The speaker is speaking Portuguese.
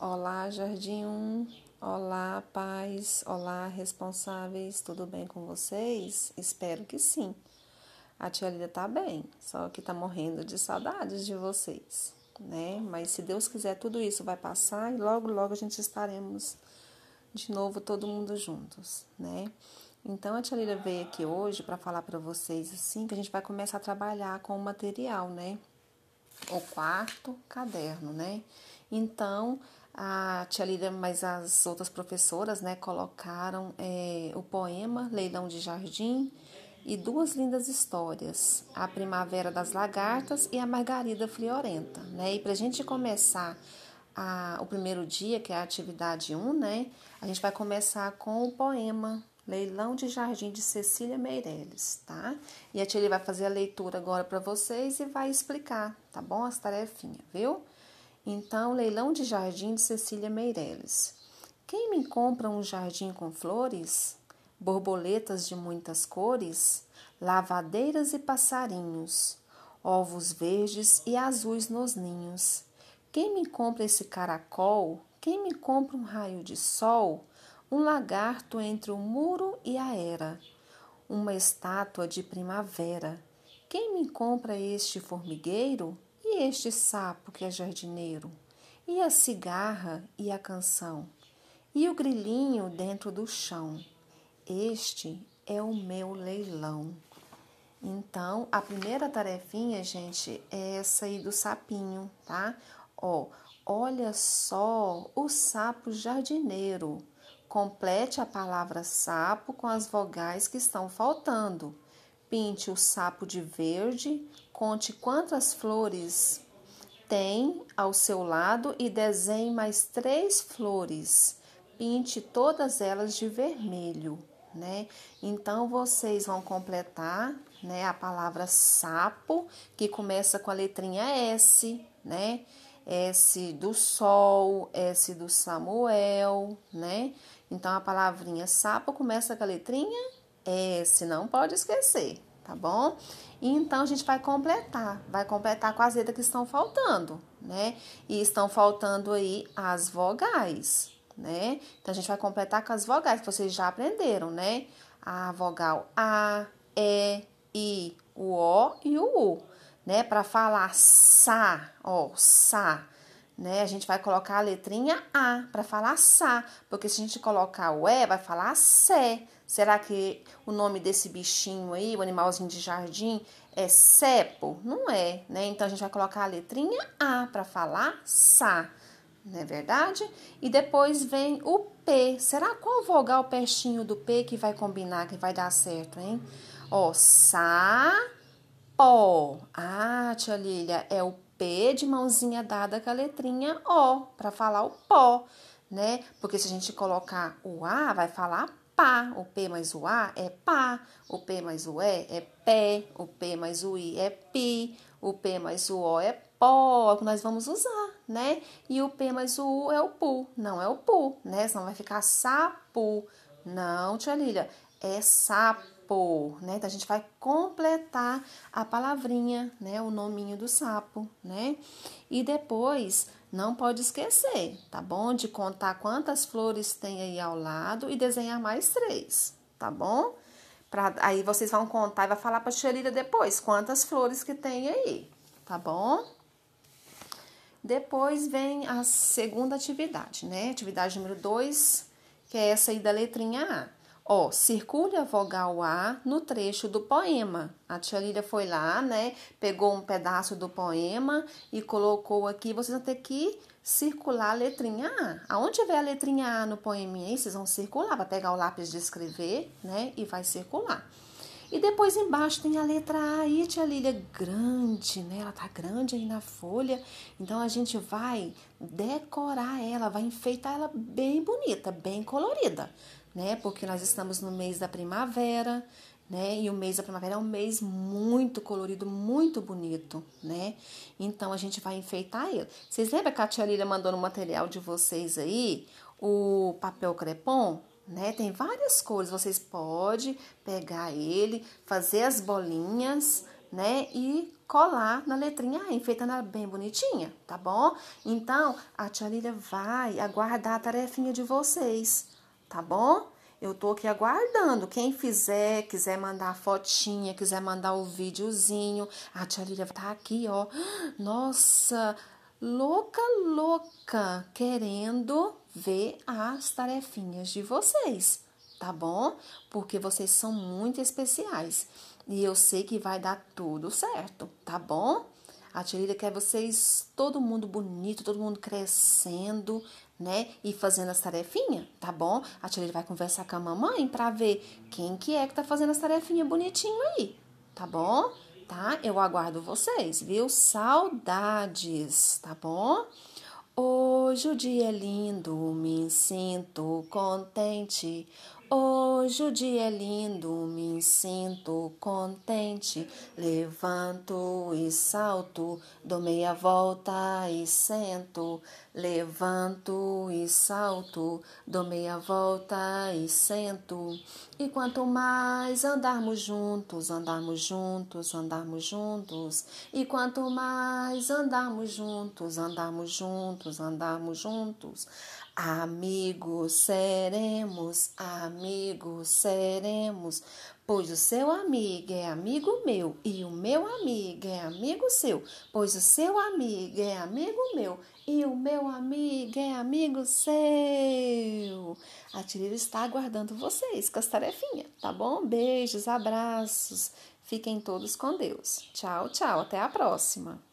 Olá, Jardim 1. Olá, pais. Olá, responsáveis. Tudo bem com vocês? Espero que sim. A tia Lida tá bem, só que tá morrendo de saudades de vocês, né? Mas se Deus quiser, tudo isso vai passar e logo, logo a gente estaremos de novo todo mundo juntos, né? Então a tia Lida veio aqui hoje para falar para vocês assim que a gente vai começar a trabalhar com o material, né? O quarto caderno, né? Então, a tia Lídia, mas as outras professoras, né, colocaram é, o poema Leilão de Jardim e duas lindas histórias, a Primavera das Lagartas e a Margarida Friorenta, né? E para a gente começar a, o primeiro dia, que é a atividade 1, né, a gente vai começar com o poema Leilão de Jardim de Cecília Meirelles, tá? E a tia vai fazer a leitura agora para vocês e vai explicar, tá bom? As tarefinhas, viu? Então, leilão de jardim de Cecília Meirelles. Quem me compra um jardim com flores, borboletas de muitas cores, lavadeiras e passarinhos, ovos verdes e azuis nos ninhos? Quem me compra esse caracol? Quem me compra um raio de sol? Um lagarto entre o muro e a era, uma estátua de primavera. Quem me compra este formigueiro? Este sapo que é jardineiro? E a cigarra e a canção? E o grilinho dentro do chão? Este é o meu leilão. Então, a primeira tarefinha, gente, é essa aí do sapinho, tá? Ó, olha só o sapo jardineiro. Complete a palavra sapo com as vogais que estão faltando. Pinte o sapo de verde, conte quantas flores tem ao seu lado e desenhe mais três flores. Pinte todas elas de vermelho, né? Então vocês vão completar, né, a palavra sapo, que começa com a letrinha S, né? S do sol, S do Samuel, né? Então a palavrinha sapo começa com a letrinha S, não pode esquecer, tá bom? E então a gente vai completar, vai completar com as letras que estão faltando, né? E estão faltando aí as vogais, né? Então a gente vai completar com as vogais que vocês já aprenderam, né? A vogal A, E, I, o O e o U, né? Para falar sa, ó, sa, né? A gente vai colocar a letrinha A para falar sa, porque se a gente colocar o E, vai falar sé. Será que o nome desse bichinho aí, o animalzinho de jardim, é cepo? Não é, né? Então a gente vai colocar a letrinha A para falar sa, não é verdade? E depois vem o P. Será qual vogal pertinho do P que vai combinar, que vai dar certo, hein? Ó, sa, pó. Ah, tia Lília, é o P de mãozinha dada com a letrinha O para falar o pó, né? Porque se a gente colocar o A, vai falar pá. O P mais o A é pá. O P mais o E é pé. O P mais o I é pi. O P mais o O é pó, é que nós vamos usar, né? E o P mais o U é o pu, não é o pu, né? Senão vai ficar sapo. Não, tia Lília, é sapo, né? Então a gente vai completar a palavrinha, né? O nominho do sapo, né? E depois não pode esquecer, tá bom? De contar quantas flores tem aí ao lado e desenhar mais três, tá bom? Pra, aí vocês vão contar e vai falar para a Xerida depois quantas flores que tem aí, tá bom? Depois vem a segunda atividade, né? Atividade número 2, que é essa aí da letrinha A. Ó, circule a vogal A no trecho do poema. A tia Lília foi lá, né? Pegou um pedaço do poema e colocou aqui. Vocês vão ter que circular a letrinha A. Aonde tiver a letrinha A no poeminha vocês vão circular. Vai pegar o lápis de escrever, né? E vai circular. E depois embaixo tem a letra A aí, tia Lília, grande, né? Ela tá grande aí na folha. Então a gente vai decorar ela, vai enfeitar ela bem bonita, bem colorida né? Porque nós estamos no mês da primavera, né? E o mês da primavera é um mês muito colorido, muito bonito, né? Então a gente vai enfeitar ele. Vocês lembram que a tia Lília mandou no material de vocês aí o papel crepom? Né? Tem várias cores, vocês podem pegar ele, fazer as bolinhas, né? E colar na letrinha A, enfeitando ela bem bonitinha, tá bom? Então, a tia Lília vai aguardar a tarefinha de vocês, tá bom? Eu tô aqui aguardando. Quem fizer, quiser mandar a fotinha, quiser mandar o videozinho, a tia Lília tá aqui, ó. Nossa, louca, louca, querendo ver as tarefinhas de vocês, tá bom? Porque vocês são muito especiais. E eu sei que vai dar tudo certo, tá bom? A tia quer vocês, todo mundo bonito, todo mundo crescendo, né? E fazendo as tarefinhas, tá bom? A tia vai conversar com a mamãe pra ver quem que é que tá fazendo as tarefinhas bonitinho aí, tá bom? Tá? Eu aguardo vocês, viu? Saudades, tá bom? Hoje o dia é lindo, me sinto contente. Hoje o dia é lindo, me sinto contente. Levanto e salto, dou meia volta e sento. Levanto e salto, dou meia volta e sento. E quanto mais andarmos juntos, andarmos juntos, andarmos juntos. E quanto mais andarmos juntos, andarmos juntos, andarmos juntos. Amigos seremos, amigos seremos, pois o seu amigo é amigo meu e o meu amigo é amigo seu, pois o seu amigo é amigo meu e o meu amigo é amigo seu. A Tirira está aguardando vocês com as tarefinhas, tá bom? Beijos, abraços, fiquem todos com Deus. Tchau, tchau, até a próxima.